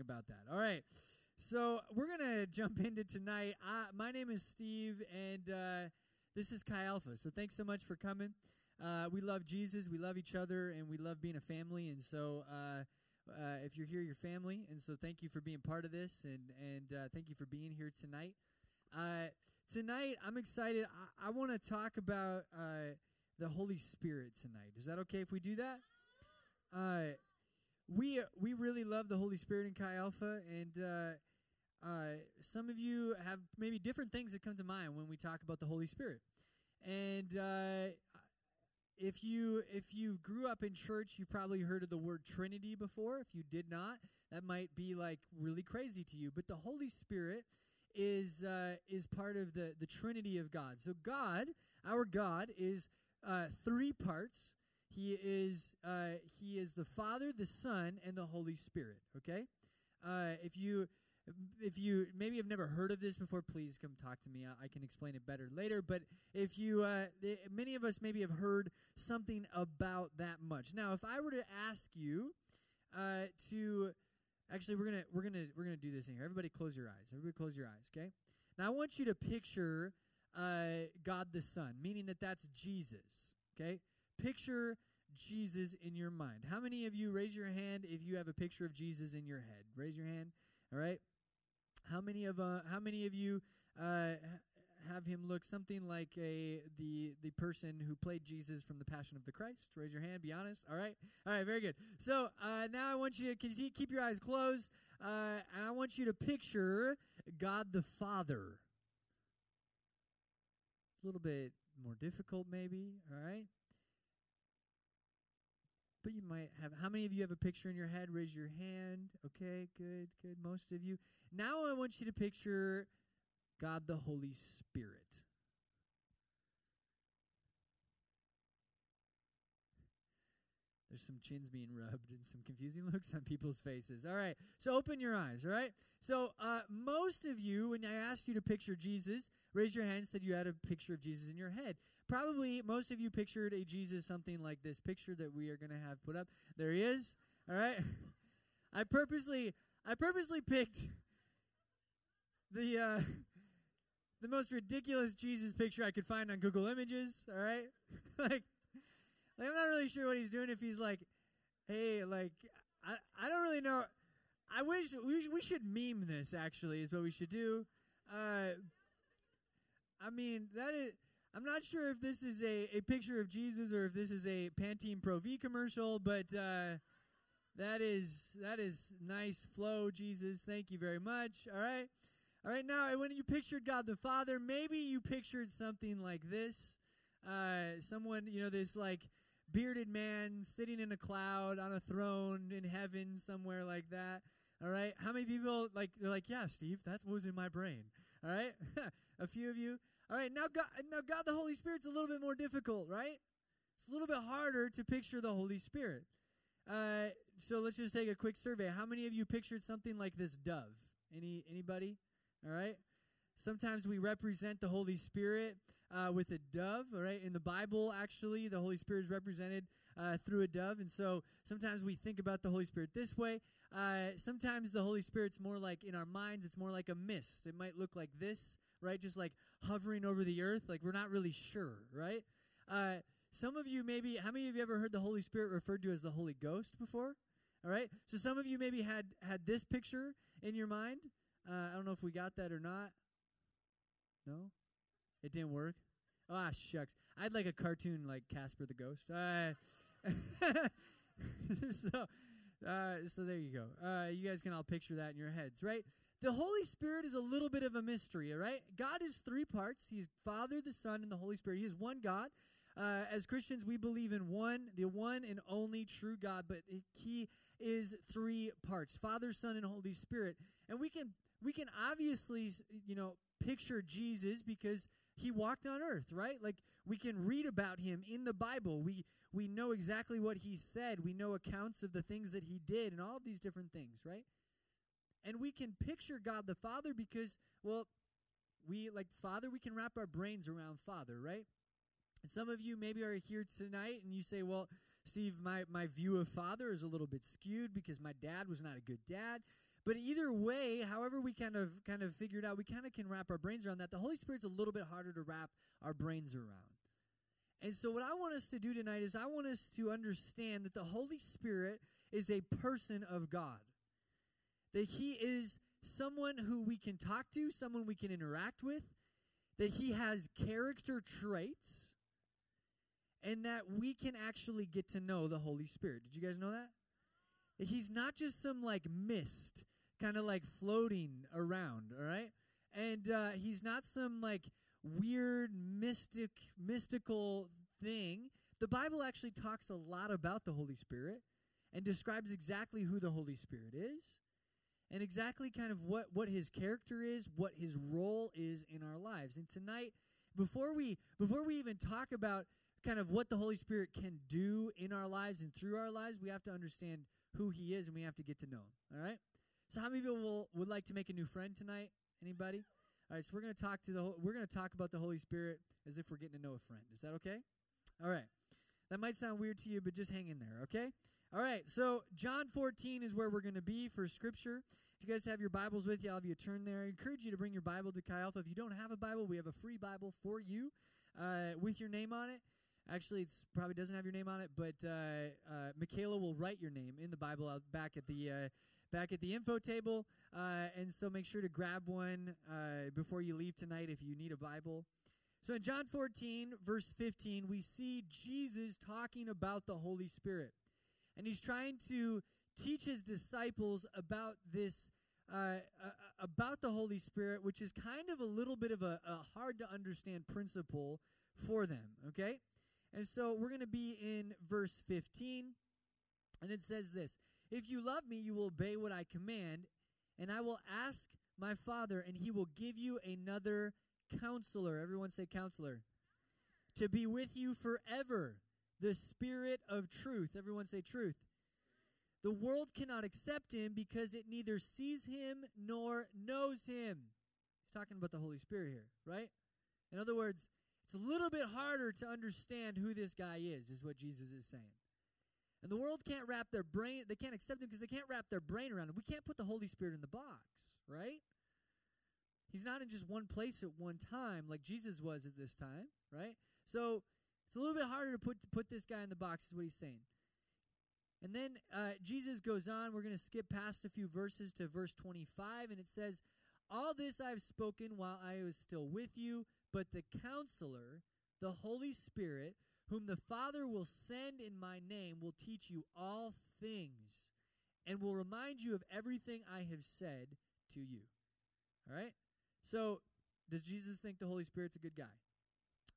about that. All right. So we're gonna jump into tonight. Uh, my name is Steve, and uh, this is Chi Alpha. So thanks so much for coming. Uh, we love Jesus, we love each other, and we love being a family. And so, uh, uh, if you're here, you're family. And so, thank you for being part of this, and and uh, thank you for being here tonight. Uh, tonight, I'm excited. I, I want to talk about the Holy Spirit tonight. Is that okay if we do that? We we really love the Holy Spirit in Chi Alpha, and uh, uh, some of you have maybe different things that come to mind when we talk about the Holy Spirit. And uh, if you if you grew up in church, you've probably heard of the word Trinity before. If you did not, that might be like really crazy to you. But the Holy Spirit is uh, is part of the the Trinity of God. So God, our God, is uh, three parts. He is uh, he is the Father, the Son, and the Holy Spirit. Okay, uh, if you if you maybe have never heard of this before, please come talk to me. I, I can explain it better later. But if you, uh, many of us maybe have heard something about that much. Now, if I were to ask you uh, to, actually, we're gonna we're gonna we're gonna do this in here. Everybody, close your eyes. Everybody, close your eyes. Okay. Now, I want you to picture uh, God the Son, meaning that that's Jesus. Okay. Picture Jesus in your mind. How many of you raise your hand if you have a picture of Jesus in your head? Raise your hand. All right. How many of uh, how many of you uh, have him look something like a the the person who played Jesus from the Passion of the Christ? Raise your hand. Be honest. All right. All right. Very good. So uh, now I want you to keep your eyes closed, uh, and I want you to picture God the Father. It's a little bit more difficult, maybe. All right. But you might have. How many of you have a picture in your head? Raise your hand. Okay, good, good. Most of you. Now I want you to picture God the Holy Spirit. There's some chins being rubbed and some confusing looks on people's faces. All right, so open your eyes. All right, so uh, most of you, when I asked you to picture Jesus, raise your hand. Said you had a picture of Jesus in your head. Probably most of you pictured a Jesus something like this picture that we are going to have put up. There he is. All right, I purposely, I purposely picked the uh, the most ridiculous Jesus picture I could find on Google Images. All right, like like, I'm not really sure what he's doing. If he's like, hey, like, I, I don't really know. I wish we, sh- we should meme this, actually, is what we should do. Uh, I mean, that is. I'm not sure if this is a, a picture of Jesus or if this is a Pantene Pro V commercial, but uh, that is that is nice flow, Jesus. Thank you very much. All right, all right. Now, when you pictured God the Father, maybe you pictured something like this. Uh, someone, you know, this like bearded man sitting in a cloud on a throne in heaven somewhere like that. All right. How many people like they're like, yeah, Steve, that was in my brain. All right. a few of you. All right. Now God, now God, the Holy Spirit's a little bit more difficult, right? It's a little bit harder to picture the Holy Spirit. Uh, so let's just take a quick survey. How many of you pictured something like this dove? Any anybody? All right. Sometimes we represent the Holy Spirit uh, with a dove, all right? In the Bible, actually, the Holy Spirit is represented uh, through a dove. And so sometimes we think about the Holy Spirit this way. Uh, sometimes the Holy Spirit's more like in our minds, it's more like a mist. It might look like this, right? Just like hovering over the earth. Like we're not really sure, right? Uh, some of you maybe, how many of you ever heard the Holy Spirit referred to as the Holy Ghost before? All right. So some of you maybe had had this picture in your mind. Uh, I don't know if we got that or not. No? It didn't work? Ah, shucks. I'd like a cartoon like Casper the Ghost. Uh, so, uh, so there you go. Uh, you guys can all picture that in your heads, right? The Holy Spirit is a little bit of a mystery, all right? God is three parts. He's Father, the Son, and the Holy Spirit. He is one God. Uh, as Christians, we believe in one, the one and only true God, but He is three parts: Father, Son, and Holy Spirit. And we can we can obviously, you know, picture Jesus because he walked on earth, right? Like we can read about him in the Bible. We we know exactly what he said. We know accounts of the things that he did and all of these different things, right? And we can picture God the Father because well, we like Father, we can wrap our brains around Father, right? And some of you maybe are here tonight and you say, "Well, Steve, my my view of Father is a little bit skewed because my dad was not a good dad." But either way, however we kind of kind of figured out, we kind of can wrap our brains around that. The Holy Spirit's a little bit harder to wrap our brains around. And so what I want us to do tonight is I want us to understand that the Holy Spirit is a person of God. That he is someone who we can talk to, someone we can interact with, that he has character traits, and that we can actually get to know the Holy Spirit. Did you guys know that? That he's not just some like mist, kind of like floating around, all right? And uh, he's not some like weird mystic mystical thing. The Bible actually talks a lot about the Holy Spirit and describes exactly who the Holy Spirit is and exactly kind of what what his character is, what his role is in our lives. And tonight, before we before we even talk about kind of what the Holy Spirit can do in our lives and through our lives, we have to understand who he is and we have to get to know him. All right? So how many people will, would like to make a new friend tonight? Anybody? All right, so we're going to talk to the we're going to talk about the Holy Spirit as if we're getting to know a friend. Is that okay? All right. That might sound weird to you, but just hang in there, okay? All right, so John 14 is where we're going to be for Scripture. If you guys have your Bibles with you, I'll have you turn there. I encourage you to bring your Bible to Chi Alpha. If you don't have a Bible, we have a free Bible for you uh, with your name on it. Actually, it probably doesn't have your name on it, but uh, uh, Michaela will write your name in the Bible out back at the uh, back at the info table. Uh, and so make sure to grab one uh, before you leave tonight if you need a Bible. So in John 14, verse 15, we see Jesus talking about the Holy Spirit and he's trying to teach his disciples about this uh, uh, about the Holy Spirit, which is kind of a little bit of a, a hard to understand principle for them. Okay, and so we're going to be in verse 15, and it says this: "If you love me, you will obey what I command, and I will ask my Father, and He will give you another Counselor. Everyone say Counselor. To be with you forever." The Spirit of truth. Everyone say truth. The world cannot accept him because it neither sees him nor knows him. He's talking about the Holy Spirit here, right? In other words, it's a little bit harder to understand who this guy is, is what Jesus is saying. And the world can't wrap their brain, they can't accept him because they can't wrap their brain around him. We can't put the Holy Spirit in the box, right? He's not in just one place at one time like Jesus was at this time, right? So it's a little bit harder to put put this guy in the box, is what he's saying. And then uh, Jesus goes on. We're going to skip past a few verses to verse 25, and it says, All this I've spoken while I was still with you, but the counselor, the Holy Spirit, whom the Father will send in my name, will teach you all things and will remind you of everything I have said to you. All right? So, does Jesus think the Holy Spirit's a good guy?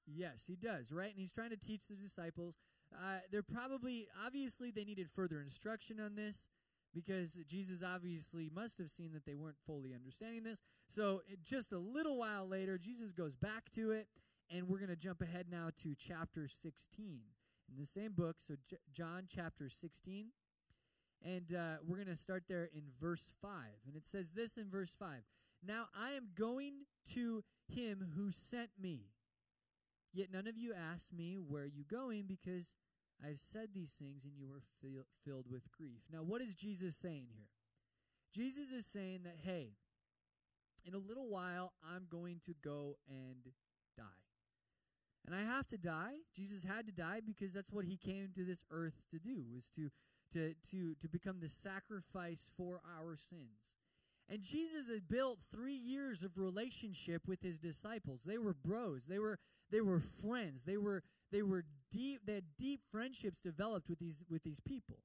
Yes, he does, right? And he's trying to teach the disciples. Uh, they're probably, obviously, they needed further instruction on this because Jesus obviously must have seen that they weren't fully understanding this. So, it, just a little while later, Jesus goes back to it, and we're going to jump ahead now to chapter 16 in the same book. So, J- John chapter 16. And uh, we're going to start there in verse 5. And it says this in verse 5 Now I am going to him who sent me Yet none of you asked me, Where are you going? Because I have said these things and you were fil- filled with grief. Now, what is Jesus saying here? Jesus is saying that, hey, in a little while, I'm going to go and die. And I have to die. Jesus had to die because that's what he came to this earth to do, was to, to, to, to become the sacrifice for our sins. And Jesus had built three years of relationship with his disciples. They were bros. They were they were friends. They were they were deep. They had deep friendships developed with these with these people.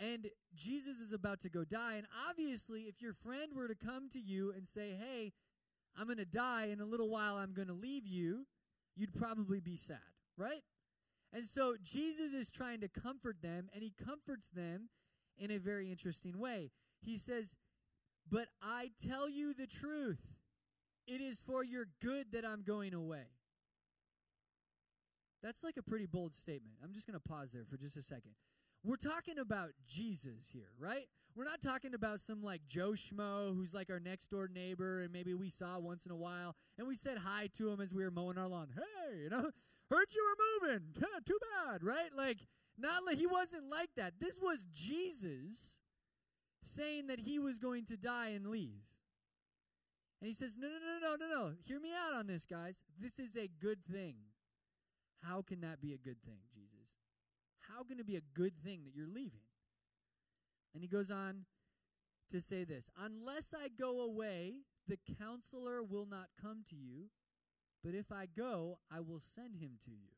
And Jesus is about to go die. And obviously, if your friend were to come to you and say, "Hey, I'm going to die in a little while. I'm going to leave you," you'd probably be sad, right? And so Jesus is trying to comfort them, and he comforts them in a very interesting way. He says, but I tell you the truth. It is for your good that I'm going away. That's like a pretty bold statement. I'm just going to pause there for just a second. We're talking about Jesus here, right? We're not talking about some like Joe Schmo who's like our next door neighbor and maybe we saw once in a while and we said hi to him as we were mowing our lawn. Hey, you know, heard you were moving. Too bad, right? Like, not like he wasn't like that. This was Jesus saying that he was going to die and leave. And he says, No, no, no, no, no, no. Hear me out on this, guys. This is a good thing. How can that be a good thing, Jesus? How can it be a good thing that you're leaving? And he goes on to say this Unless I go away, the counselor will not come to you, but if I go, I will send him to you.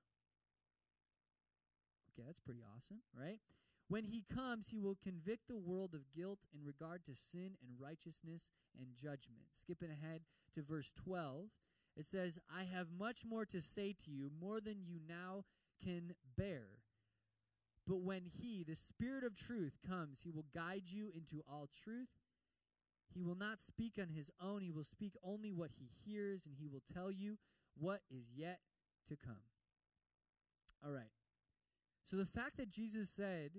Okay, that's pretty awesome, right? When he comes, he will convict the world of guilt in regard to sin and righteousness and judgment. Skipping ahead to verse 12, it says, I have much more to say to you, more than you now can bear. But when he, the Spirit of truth, comes, he will guide you into all truth. He will not speak on his own, he will speak only what he hears, and he will tell you what is yet to come. All right. So the fact that Jesus said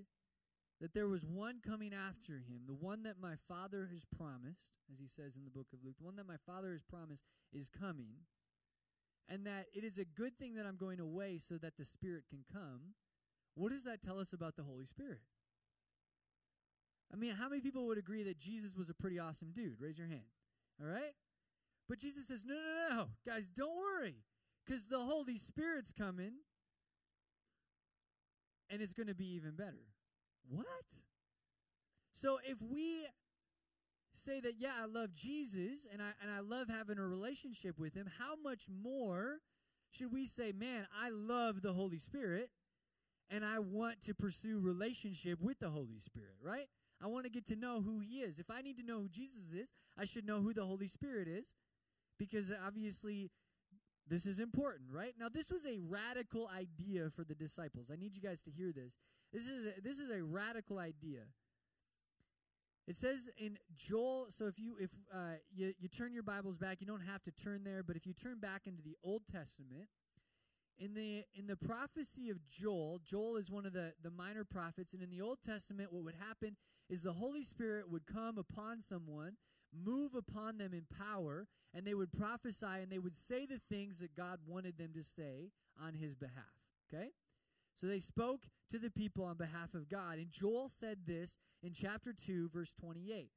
that there was one coming after him, the one that my Father has promised, as he says in the book of Luke, the one that my Father has promised is coming, and that it is a good thing that I'm going away so that the Spirit can come. What does that tell us about the Holy Spirit? I mean, how many people would agree that Jesus was a pretty awesome dude? Raise your hand. All right? But Jesus says, no, no, no, guys, don't worry, because the Holy Spirit's coming, and it's going to be even better. What? So if we say that yeah, I love Jesus and I and I love having a relationship with him, how much more should we say, man, I love the Holy Spirit and I want to pursue relationship with the Holy Spirit, right? I want to get to know who he is. If I need to know who Jesus is, I should know who the Holy Spirit is because obviously this is important, right? Now this was a radical idea for the disciples. I need you guys to hear this. This is a, this is a radical idea. It says in Joel. So if you if uh, you you turn your Bibles back, you don't have to turn there. But if you turn back into the Old Testament, in the in the prophecy of Joel, Joel is one of the the minor prophets, and in the Old Testament, what would happen is the Holy Spirit would come upon someone, move upon them in power, and they would prophesy and they would say the things that God wanted them to say on His behalf. Okay. So they spoke to the people on behalf of God. And Joel said this in chapter 2, verse 28.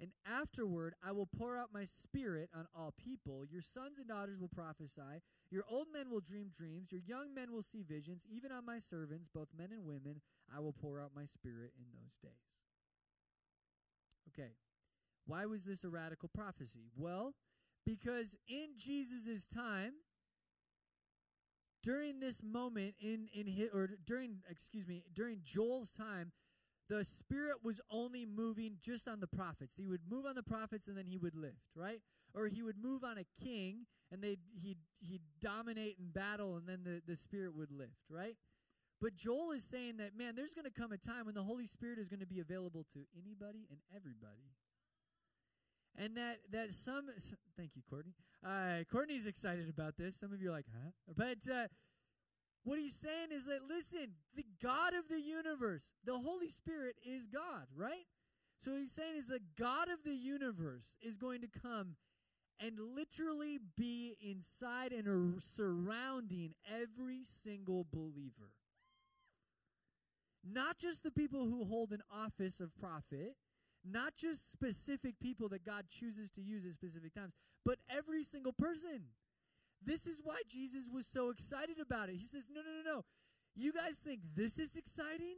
And afterward, I will pour out my spirit on all people. Your sons and daughters will prophesy. Your old men will dream dreams. Your young men will see visions. Even on my servants, both men and women, I will pour out my spirit in those days. Okay. Why was this a radical prophecy? Well, because in Jesus' time, during this moment in in his, or during excuse me during Joel's time the spirit was only moving just on the prophets. He would move on the prophets and then he would lift right? Or he would move on a king and they he'd he'd dominate in battle and then the the spirit would lift right? But Joel is saying that man there's going to come a time when the holy spirit is going to be available to anybody and everybody and that that some thank you courtney. Uh, courtney's excited about this. Some of you are like huh? But uh, what he's saying is that listen the god of the universe the holy spirit is god right? So he's saying is the god of the universe is going to come and literally be inside and surrounding every single believer. Not just the people who hold an office of prophet not just specific people that God chooses to use at specific times, but every single person. This is why Jesus was so excited about it. He says, No, no, no, no. You guys think this is exciting?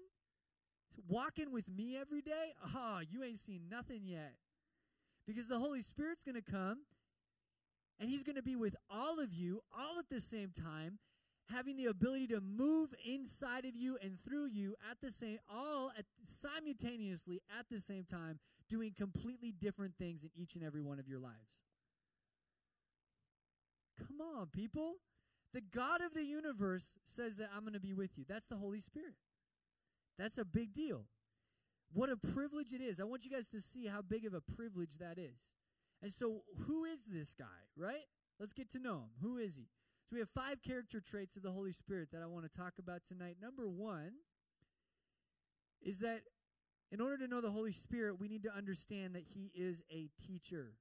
Walking with me every day? Ah, oh, you ain't seen nothing yet. Because the Holy Spirit's going to come and He's going to be with all of you all at the same time having the ability to move inside of you and through you at the same all at simultaneously at the same time doing completely different things in each and every one of your lives. Come on people. The god of the universe says that i'm going to be with you. That's the holy spirit. That's a big deal. What a privilege it is. I want you guys to see how big of a privilege that is. And so who is this guy right? Let's get to know him. Who is he so we have five character traits of the Holy Spirit that I want to talk about tonight. Number one is that in order to know the Holy Spirit, we need to understand that He is a teacher.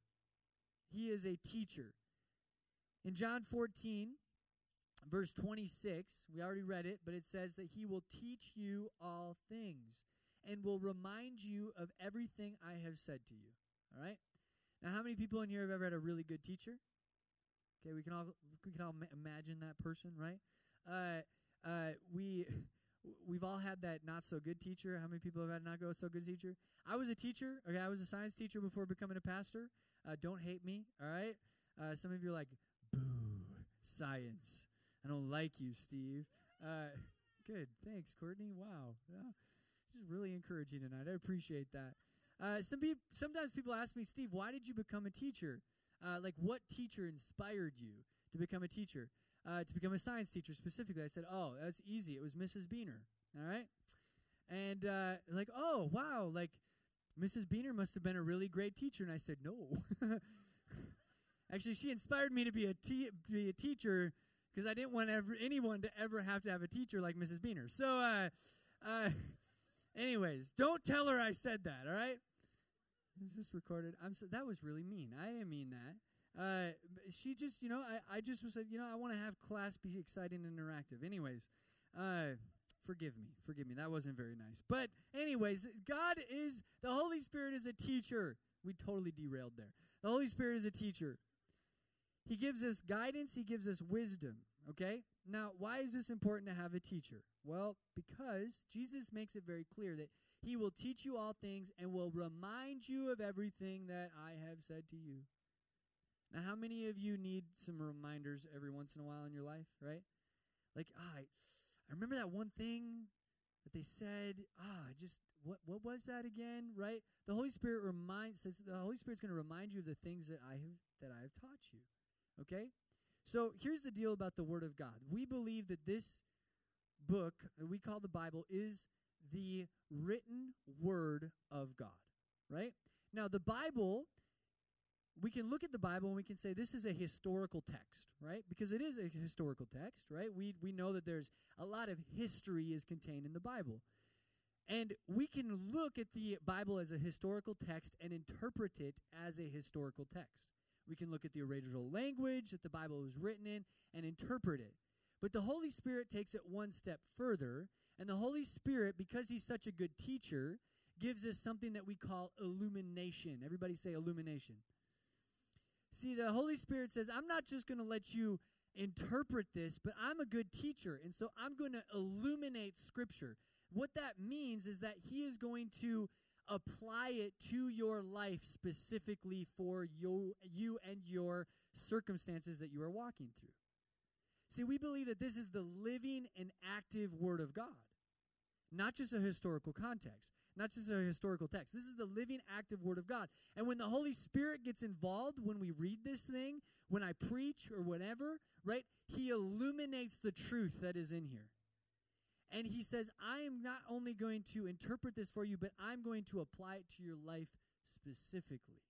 He is a teacher. In John 14, verse 26, we already read it, but it says that He will teach you all things and will remind you of everything I have said to you. All right? Now, how many people in here have ever had a really good teacher? Okay, we can all we can all ma- imagine that person, right? Uh, uh, we we've all had that not so good teacher. How many people have had not go so good teacher? I was a teacher. Okay, I was a science teacher before becoming a pastor. Uh, don't hate me, all right? Uh, some of you are like, boo, science. I don't like you, Steve. Uh, good, thanks, Courtney. Wow, yeah, this is really encouraging tonight. I appreciate that. Uh, some people, sometimes people ask me, Steve, why did you become a teacher? Uh, like, what teacher inspired you to become a teacher? Uh, to become a science teacher specifically. I said, oh, that's easy. It was Mrs. Beener. All right, and uh, like, oh, wow, like Mrs. Beener must have been a really great teacher. And I said, no. Actually, she inspired me to be a, te- be a teacher because I didn't want ever, anyone to ever have to have a teacher like Mrs. Beener. So, uh, uh, anyways, don't tell her I said that, all right? Is this recorded? I'm so, that was really mean. I didn't mean that. Uh, she just, you know, I, I just was like, you know, I want to have class be exciting and interactive. Anyways, uh, forgive me, forgive me. That wasn't very nice. But anyways, God is the Holy Spirit is a teacher. We totally derailed there. The Holy Spirit is a teacher. He gives us guidance, he gives us wisdom, okay? Now, why is this important to have a teacher? Well, because Jesus makes it very clear that he will teach you all things and will remind you of everything that I have said to you. Now, how many of you need some reminders every once in a while in your life, right? Like, ah, I, I remember that one thing that they said, ah, just what what was that again, right? The Holy Spirit reminds says the Holy Spirit's going to remind you of the things that I have that I have taught you. Okay? So here's the deal about the Word of God. We believe that this book that we call the Bible is the written Word of God, right? Now, the Bible, we can look at the Bible and we can say this is a historical text, right? Because it is a historical text, right? We, we know that there's a lot of history is contained in the Bible. And we can look at the Bible as a historical text and interpret it as a historical text. We can look at the original language that the Bible was written in and interpret it. But the Holy Spirit takes it one step further, and the Holy Spirit, because He's such a good teacher, gives us something that we call illumination. Everybody say illumination. See, the Holy Spirit says, I'm not just going to let you interpret this, but I'm a good teacher, and so I'm going to illuminate Scripture. What that means is that He is going to apply it to your life specifically for you, you and your circumstances that you are walking through. See, we believe that this is the living and active Word of God, not just a historical context, not just a historical text. This is the living, active Word of God. And when the Holy Spirit gets involved, when we read this thing, when I preach or whatever, right, He illuminates the truth that is in here. And he says, I am not only going to interpret this for you, but I'm going to apply it to your life specifically.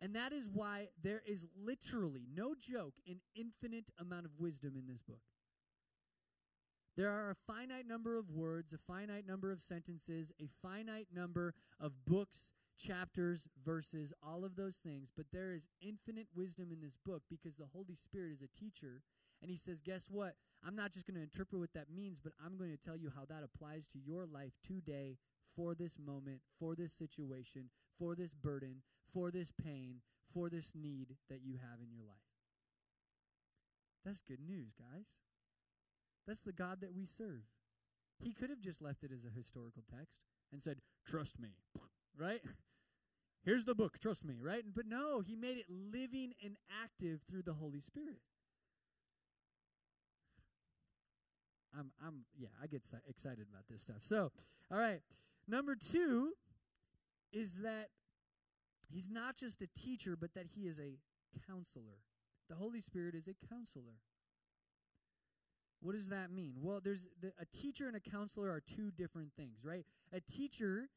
And that is why there is literally, no joke, an infinite amount of wisdom in this book. There are a finite number of words, a finite number of sentences, a finite number of books, chapters, verses, all of those things. But there is infinite wisdom in this book because the Holy Spirit is a teacher. And he says, Guess what? I'm not just going to interpret what that means, but I'm going to tell you how that applies to your life today for this moment, for this situation, for this burden, for this pain, for this need that you have in your life. That's good news, guys. That's the God that we serve. He could have just left it as a historical text and said, Trust me, right? Here's the book, trust me, right? But no, he made it living and active through the Holy Spirit. I'm, I'm, yeah, I get excited about this stuff. So, all right. Number two is that he's not just a teacher, but that he is a counselor. The Holy Spirit is a counselor. What does that mean? Well, there's the, a teacher and a counselor are two different things, right? A teacher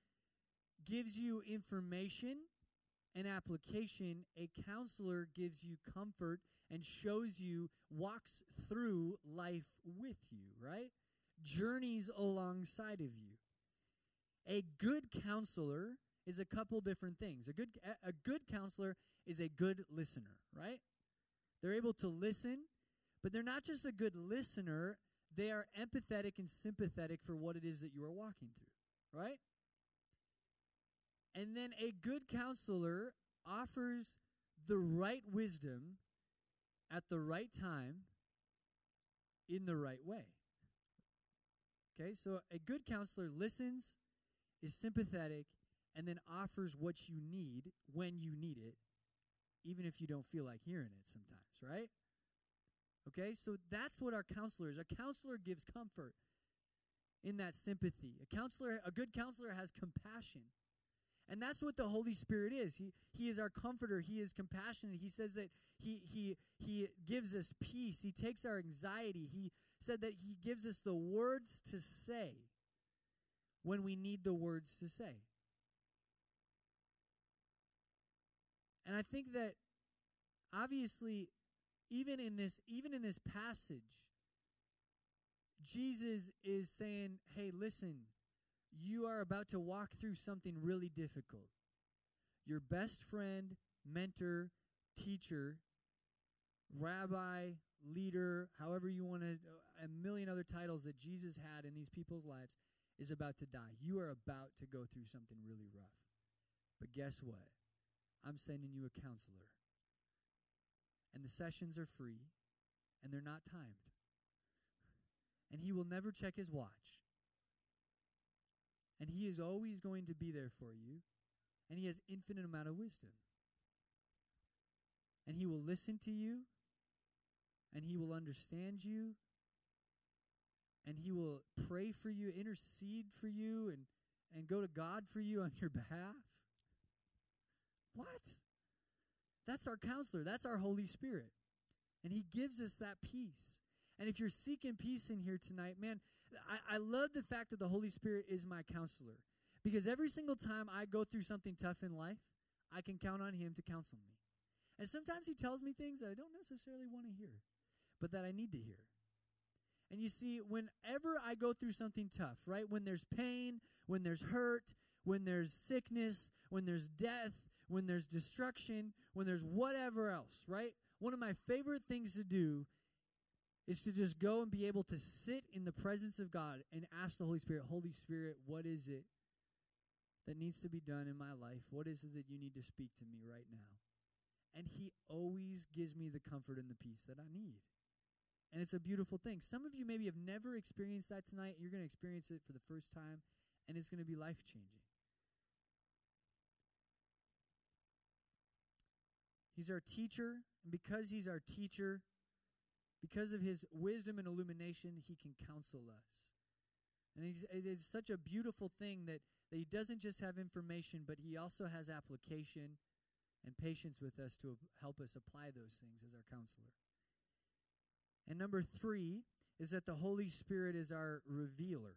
gives you information and application. A counselor gives you comfort and shows you, walks through life with you, right? Journeys alongside of you. A good counselor is a couple different things. A good a good counselor is a good listener, right? They're able to listen, but they're not just a good listener, they are empathetic and sympathetic for what it is that you are walking through, right? And then a good counselor offers the right wisdom at the right time in the right way. Okay, so a good counselor listens, is sympathetic, and then offers what you need when you need it, even if you don't feel like hearing it sometimes, right? Okay, so that's what our counselor is. A counselor gives comfort in that sympathy. A counselor, a good counselor has compassion. And that's what the Holy Spirit is. He, he is our comforter. He is compassionate. He says that he, he, he gives us peace. He takes our anxiety. He said that He gives us the words to say when we need the words to say. And I think that obviously even in this even in this passage Jesus is saying, "Hey, listen, you are about to walk through something really difficult. Your best friend, mentor, teacher, rabbi, leader, however you want to, a million other titles that Jesus had in these people's lives, is about to die. You are about to go through something really rough. But guess what? I'm sending you a counselor. And the sessions are free, and they're not timed. And he will never check his watch. And he is always going to be there for you. And he has infinite amount of wisdom. And he will listen to you. And he will understand you. And he will pray for you, intercede for you, and, and go to God for you on your behalf. What? That's our counselor. That's our Holy Spirit. And he gives us that peace. And if you're seeking peace in here tonight, man, I, I love the fact that the Holy Spirit is my counselor. Because every single time I go through something tough in life, I can count on Him to counsel me. And sometimes He tells me things that I don't necessarily want to hear, but that I need to hear. And you see, whenever I go through something tough, right? When there's pain, when there's hurt, when there's sickness, when there's death, when there's destruction, when there's whatever else, right? One of my favorite things to do is to just go and be able to sit in the presence of God and ask the Holy Spirit, Holy Spirit, what is it that needs to be done in my life? What is it that you need to speak to me right now? And He always gives me the comfort and the peace that I need. And it's a beautiful thing. Some of you maybe have never experienced that tonight. You're going to experience it for the first time, and it's going to be life changing. He's our teacher, and because He's our teacher, because of his wisdom and illumination, he can counsel us. And it's such a beautiful thing that, that he doesn't just have information, but he also has application and patience with us to help us apply those things as our counselor. And number three is that the Holy Spirit is our revealer.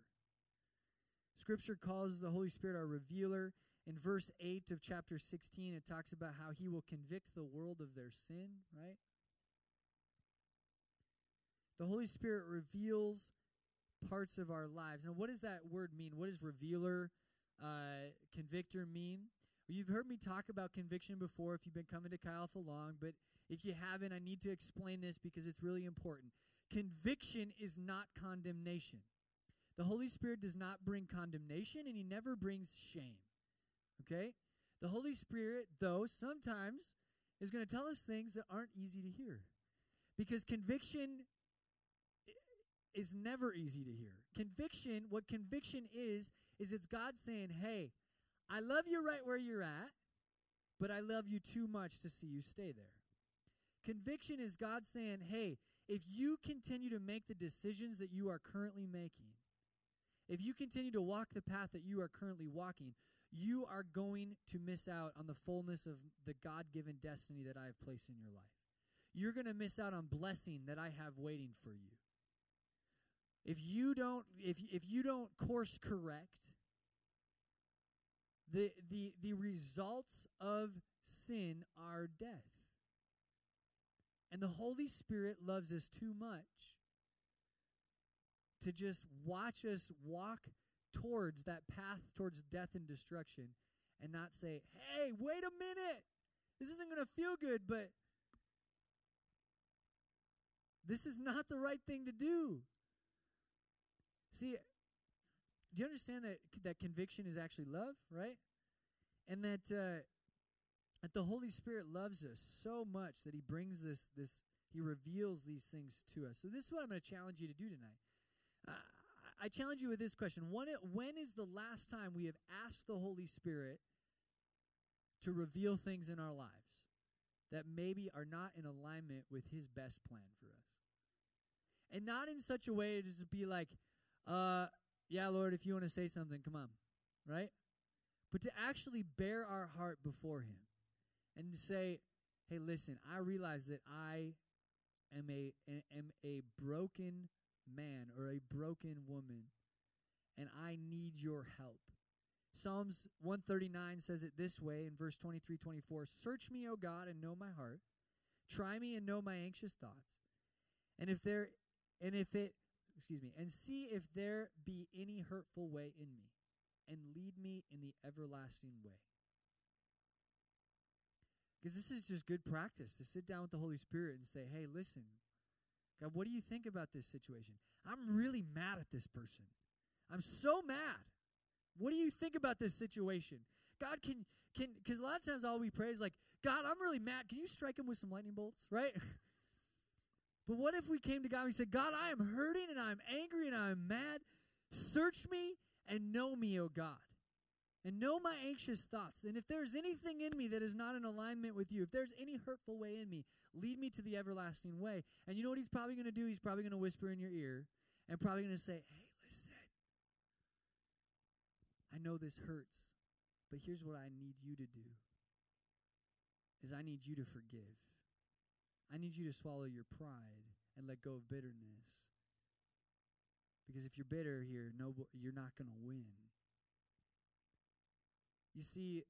Scripture calls the Holy Spirit our revealer. In verse 8 of chapter 16, it talks about how he will convict the world of their sin, right? The Holy Spirit reveals parts of our lives. Now, what does that word mean? What does revealer, uh, convictor mean? Well, you've heard me talk about conviction before if you've been coming to Chi Alpha long, but if you haven't, I need to explain this because it's really important. Conviction is not condemnation. The Holy Spirit does not bring condemnation and He never brings shame. Okay? The Holy Spirit, though, sometimes is going to tell us things that aren't easy to hear. Because conviction is never easy to hear. Conviction, what conviction is, is it's God saying, hey, I love you right where you're at, but I love you too much to see you stay there. Conviction is God saying, hey, if you continue to make the decisions that you are currently making, if you continue to walk the path that you are currently walking, you are going to miss out on the fullness of the God given destiny that I have placed in your life. You're going to miss out on blessing that I have waiting for you. If you don't if if you don't course correct, the the the results of sin are death. And the Holy Spirit loves us too much to just watch us walk towards that path towards death and destruction and not say, "Hey, wait a minute. This isn't going to feel good, but this is not the right thing to do." See, do you understand that that conviction is actually love, right? And that uh, that the Holy Spirit loves us so much that He brings this this He reveals these things to us. So this is what I'm going to challenge you to do tonight. Uh, I challenge you with this question: when, is the last time we have asked the Holy Spirit to reveal things in our lives that maybe are not in alignment with His best plan for us? And not in such a way to just be like, uh, yeah, Lord, if you want to say something, come on, right? But to actually bear our heart before Him and say, hey, listen, I realize that I am a am a broken man or a broken woman, and I need your help. Psalms 139 says it this way in verse 23 24 Search me, O God, and know my heart. Try me and know my anxious thoughts. And if there and if it excuse me, and see if there be any hurtful way in me, and lead me in the everlasting way. Because this is just good practice to sit down with the Holy Spirit and say, hey, listen, God, what do you think about this situation? I'm really mad at this person. I'm so mad. What do you think about this situation? God, can, can, because a lot of times all we pray is like, God, I'm really mad. Can you strike him with some lightning bolts, right? but what if we came to God and we said, God, I am hurting and I'm angry and I'm mad. Search me and know me, O God and know my anxious thoughts. And if there's anything in me that is not in alignment with you, if there's any hurtful way in me, lead me to the everlasting way. And you know what he's probably going to do? He's probably going to whisper in your ear and probably going to say, Hey, listen, I know this hurts, but here's what I need you to do is I need you to forgive. I need you to swallow your pride and let go of bitterness. Because if you're bitter here, no, you're not going to win. You see,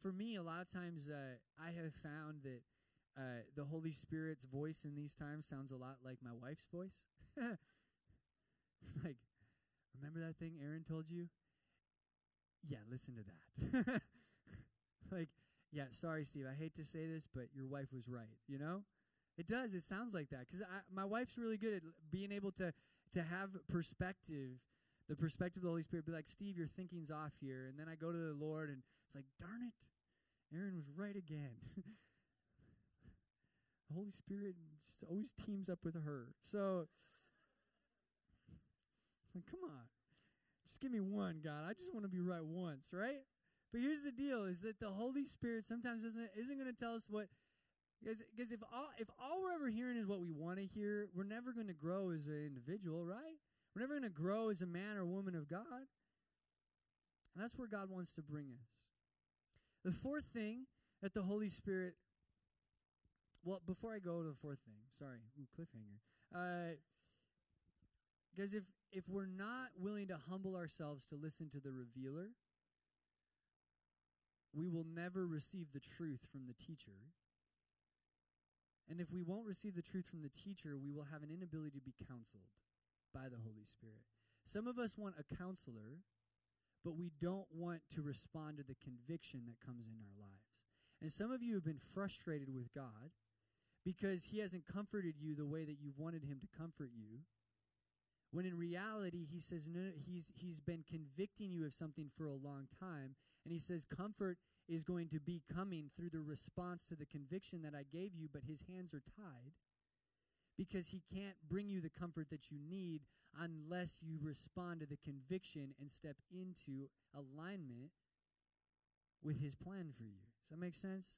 for me, a lot of times uh, I have found that uh, the Holy Spirit's voice in these times sounds a lot like my wife's voice. like, remember that thing Aaron told you? Yeah, listen to that. like, yeah, sorry, Steve. I hate to say this, but your wife was right. You know, it does. It sounds like that because my wife's really good at being able to to have perspective the perspective of the Holy Spirit be like, Steve, your thinking's off here. And then I go to the Lord and it's like, darn it, Aaron was right again. the Holy Spirit always teams up with her. So, like, come on. Just give me one, God. I just want to be right once, right? But here's the deal is that the Holy Spirit sometimes isn't, isn't going to tell us what because if all if all we're ever hearing is what we want to hear, we're never going to grow as an individual, right? We're never going to grow as a man or woman of God. And that's where God wants to bring us. The fourth thing that the Holy Spirit, well, before I go to the fourth thing, sorry, ooh, cliffhanger. Uh, because if if we're not willing to humble ourselves to listen to the revealer, we will never receive the truth from the teacher. And if we won't receive the truth from the teacher, we will have an inability to be counseled by the Holy Spirit. Some of us want a counselor, but we don't want to respond to the conviction that comes in our lives. And some of you have been frustrated with God because He hasn't comforted you the way that you've wanted Him to comfort you. When in reality, He says, no, he's, he's been convicting you of something for a long time. And He says, comfort is going to be coming through the response to the conviction that I gave you, but His hands are tied because he can't bring you the comfort that you need unless you respond to the conviction and step into alignment with his plan for you. Does that make sense?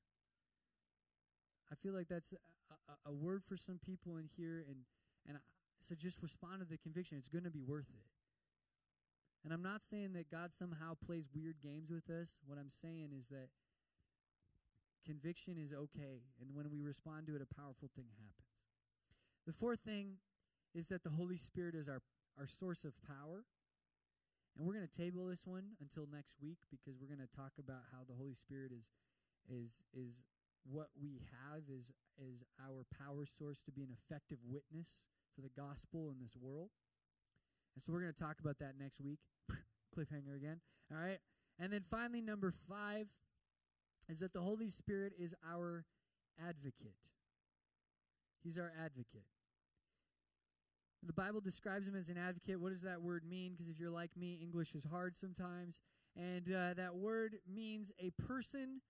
I feel like that's a, a, word for some people in here, and and I, so just respond to the conviction. It's going to be worth it. And I'm not saying that God somehow plays weird games with us. What I'm saying is that conviction is okay, and when we respond to it, a powerful thing happens. The fourth thing is that the Holy Spirit is our, our source of power. And we're going to table this one until next week because we're going to talk about how the Holy Spirit is is is what we have is is our power source to be an effective witness for the gospel in this world. And so we're going to talk about that next week. Cliffhanger again. All right. And then finally number 5 is that the Holy Spirit is our advocate. He's our advocate. The Bible describes him as an advocate. What does that word mean? Because if you're like me, English is hard sometimes. And uh, that word means a person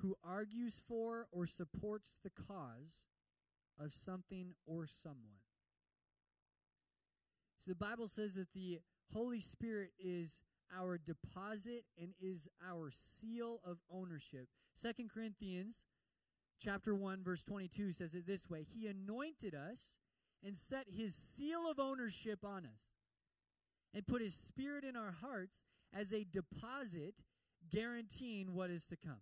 who argues for or supports the cause of something or someone. So the Bible says that the Holy Spirit is our deposit and is our seal of ownership. Second Corinthians chapter 1 verse 22 says it this way, he anointed us and set his seal of ownership on us and put his spirit in our hearts as a deposit guaranteeing what is to come.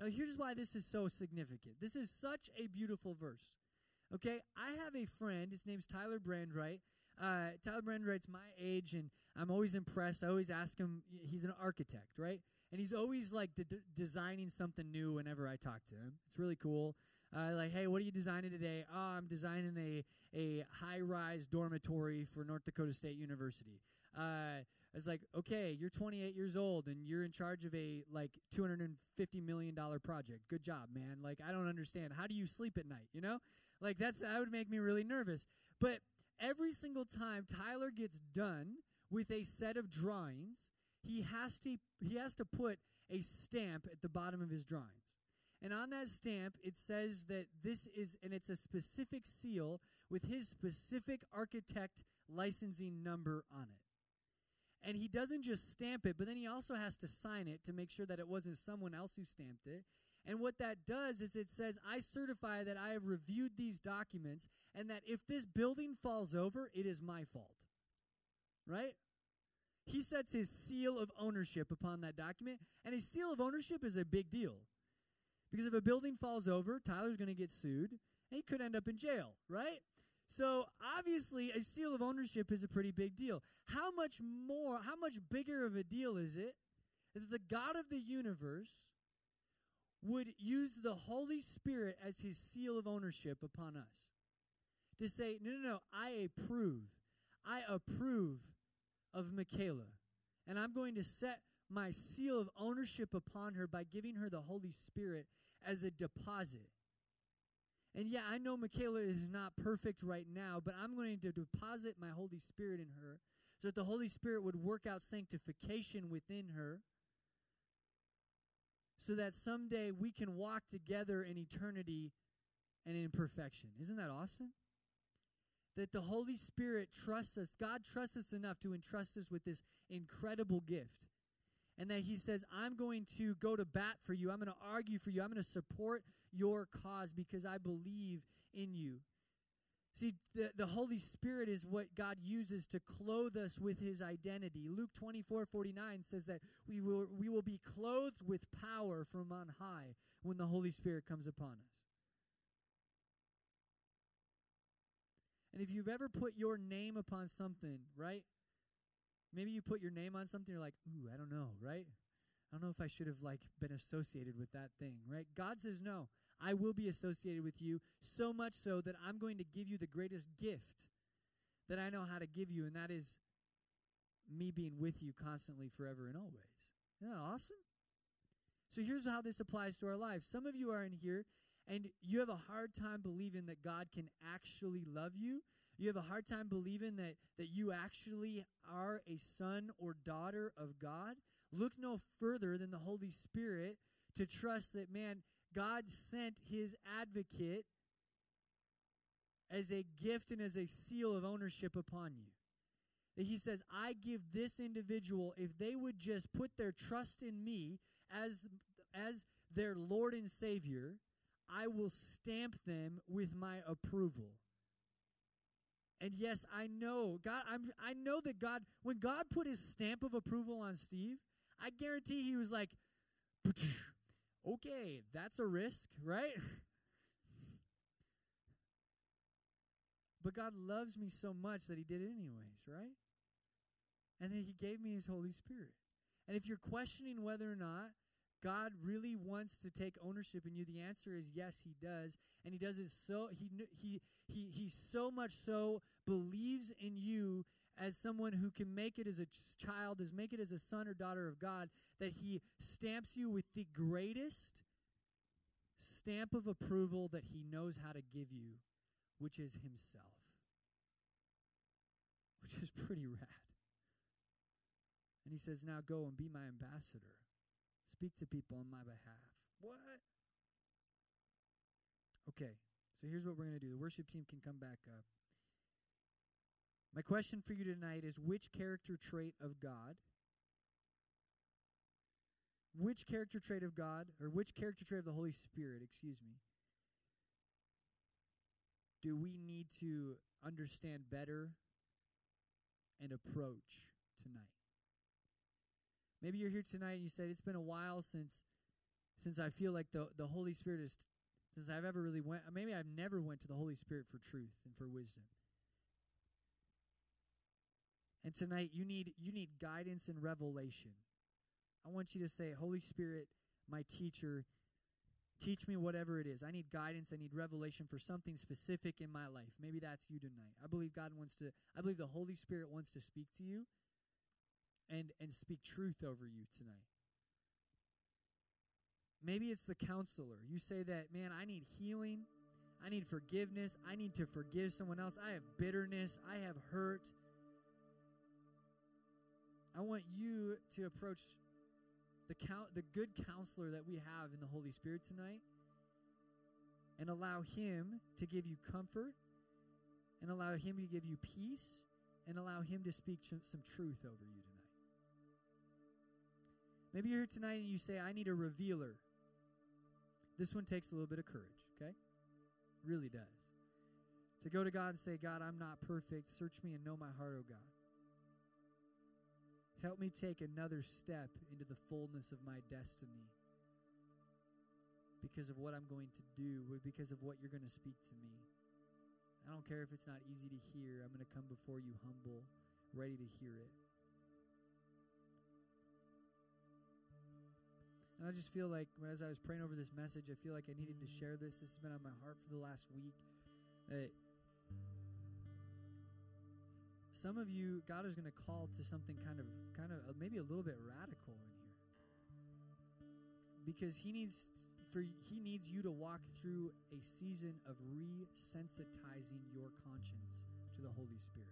Now, here's why this is so significant. This is such a beautiful verse. Okay, I have a friend. His name's Tyler Brandwright. Uh, Tyler Brandwright's my age, and I'm always impressed. I always ask him. He's an architect, right? And he's always like de- designing something new whenever I talk to him. It's really cool. Uh, like, hey, what are you designing today? Oh, I'm designing a a high rise dormitory for North Dakota State University. Uh, I was like, okay, you're 28 years old and you're in charge of a like 250 million dollar project. Good job, man. Like, I don't understand. How do you sleep at night? You know, like that's that would make me really nervous. But every single time Tyler gets done with a set of drawings, he has to he has to put a stamp at the bottom of his drawings. And on that stamp, it says that this is, and it's a specific seal with his specific architect licensing number on it. And he doesn't just stamp it, but then he also has to sign it to make sure that it wasn't someone else who stamped it. And what that does is it says, I certify that I have reviewed these documents and that if this building falls over, it is my fault. Right? He sets his seal of ownership upon that document, and a seal of ownership is a big deal. Because if a building falls over, Tyler's going to get sued, and he could end up in jail, right? So obviously, a seal of ownership is a pretty big deal. How much more, how much bigger of a deal is it that the God of the universe would use the Holy Spirit as his seal of ownership upon us? To say, no, no, no, I approve. I approve of Michaela. And I'm going to set my seal of ownership upon her by giving her the Holy Spirit as a deposit. And yeah, I know Michaela is not perfect right now, but I'm going to deposit my Holy Spirit in her so that the Holy Spirit would work out sanctification within her so that someday we can walk together in eternity and in perfection. Isn't that awesome? That the Holy Spirit trusts us, God trusts us enough to entrust us with this incredible gift and that he says, I'm going to go to bat for you. I'm going to argue for you. I'm going to support your cause because I believe in you. See, the, the Holy Spirit is what God uses to clothe us with his identity. Luke 24 49 says that we will, we will be clothed with power from on high when the Holy Spirit comes upon us. And if you've ever put your name upon something, right? Maybe you put your name on something, you're like, ooh, I don't know, right? I don't know if I should have like been associated with that thing, right? God says, no, I will be associated with you so much so that I'm going to give you the greatest gift that I know how to give you, and that is me being with you constantly, forever, and always. Isn't that awesome? So here's how this applies to our lives. Some of you are in here and you have a hard time believing that God can actually love you you have a hard time believing that, that you actually are a son or daughter of God, look no further than the Holy Spirit to trust that, man, God sent his advocate as a gift and as a seal of ownership upon you. That he says, I give this individual, if they would just put their trust in me as, as their Lord and Savior, I will stamp them with my approval. And yes, I know God. I'm. I know that God. When God put His stamp of approval on Steve, I guarantee He was like, "Okay, that's a risk, right?" but God loves me so much that He did it anyways, right? And then He gave me His Holy Spirit. And if you're questioning whether or not God really wants to take ownership in you? The answer is yes, he does. And he does it so he he he he so much so believes in you as someone who can make it as a child, as make it as a son or daughter of God, that he stamps you with the greatest stamp of approval that he knows how to give you, which is himself. which is pretty rad. And he says, Now go and be my ambassador. Speak to people on my behalf. What? Okay, so here's what we're going to do. The worship team can come back up. My question for you tonight is which character trait of God, which character trait of God, or which character trait of the Holy Spirit, excuse me, do we need to understand better and approach tonight? Maybe you're here tonight and you said it's been a while since since I feel like the the Holy Spirit is since I've ever really went maybe I've never went to the Holy Spirit for truth and for wisdom. And tonight you need you need guidance and revelation. I want you to say, Holy Spirit, my teacher, teach me whatever it is. I need guidance, I need revelation for something specific in my life. Maybe that's you tonight. I believe God wants to I believe the Holy Spirit wants to speak to you and and speak truth over you tonight. Maybe it's the counselor. You say that, man, I need healing. I need forgiveness. I need to forgive someone else. I have bitterness. I have hurt. I want you to approach the count the good counselor that we have in the Holy Spirit tonight and allow him to give you comfort and allow him to give you peace and allow him to speak some truth over you tonight. Maybe you're here tonight and you say, I need a revealer. This one takes a little bit of courage, okay? Really does. To go to God and say, God, I'm not perfect. Search me and know my heart, oh God. Help me take another step into the fullness of my destiny because of what I'm going to do, because of what you're going to speak to me. I don't care if it's not easy to hear. I'm going to come before you humble, ready to hear it. And I just feel like as I was praying over this message, I feel like I needed to share this. This has been on my heart for the last week. That some of you, God is going to call to something kind of, kind of maybe a little bit radical in here, because He needs for He needs you to walk through a season of resensitizing your conscience to the Holy Spirit.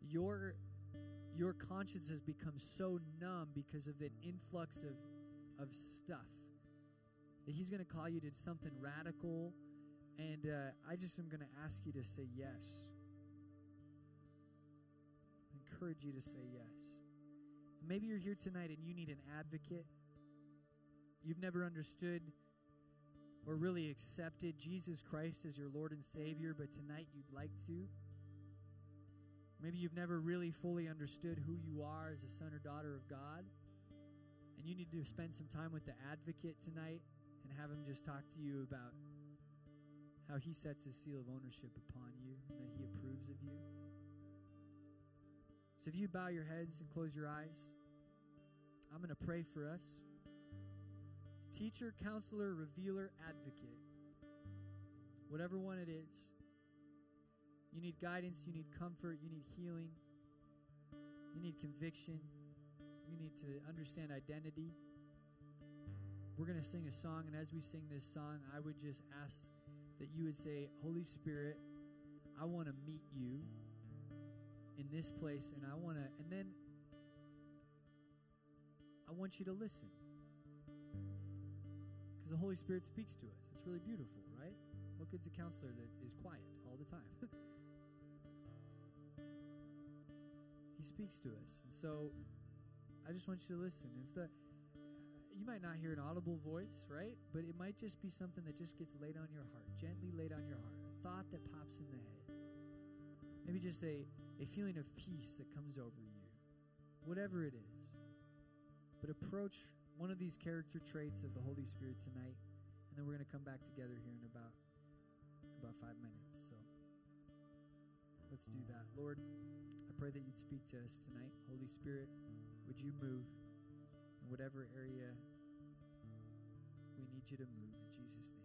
Your your conscience has become so numb because of an influx of, of stuff that he's going to call you to something radical. And uh, I just am going to ask you to say yes. I encourage you to say yes. Maybe you're here tonight and you need an advocate. You've never understood or really accepted Jesus Christ as your Lord and Savior, but tonight you'd like to. Maybe you've never really fully understood who you are as a son or daughter of God. And you need to spend some time with the advocate tonight and have him just talk to you about how he sets his seal of ownership upon you and that he approves of you. So if you bow your heads and close your eyes, I'm going to pray for us. Teacher, counselor, revealer, advocate. Whatever one it is. You need guidance, you need comfort, you need healing, you need conviction, you need to understand identity. We're going to sing a song, and as we sing this song, I would just ask that you would say, Holy Spirit, I want to meet you in this place, and I want to, and then I want you to listen. Because the Holy Spirit speaks to us. It's really beautiful, right? What good's a counselor that is quiet all the time? speaks to us. And so I just want you to listen. If the you might not hear an audible voice, right? But it might just be something that just gets laid on your heart, gently laid on your heart, a thought that pops in the head. Maybe just a, a feeling of peace that comes over you. Whatever it is. But approach one of these character traits of the Holy Spirit tonight, and then we're going to come back together here in about about five minutes. So let's do that. Lord, pray that you'd speak to us tonight. Holy Spirit, would you move in whatever area we need you to move in Jesus' name?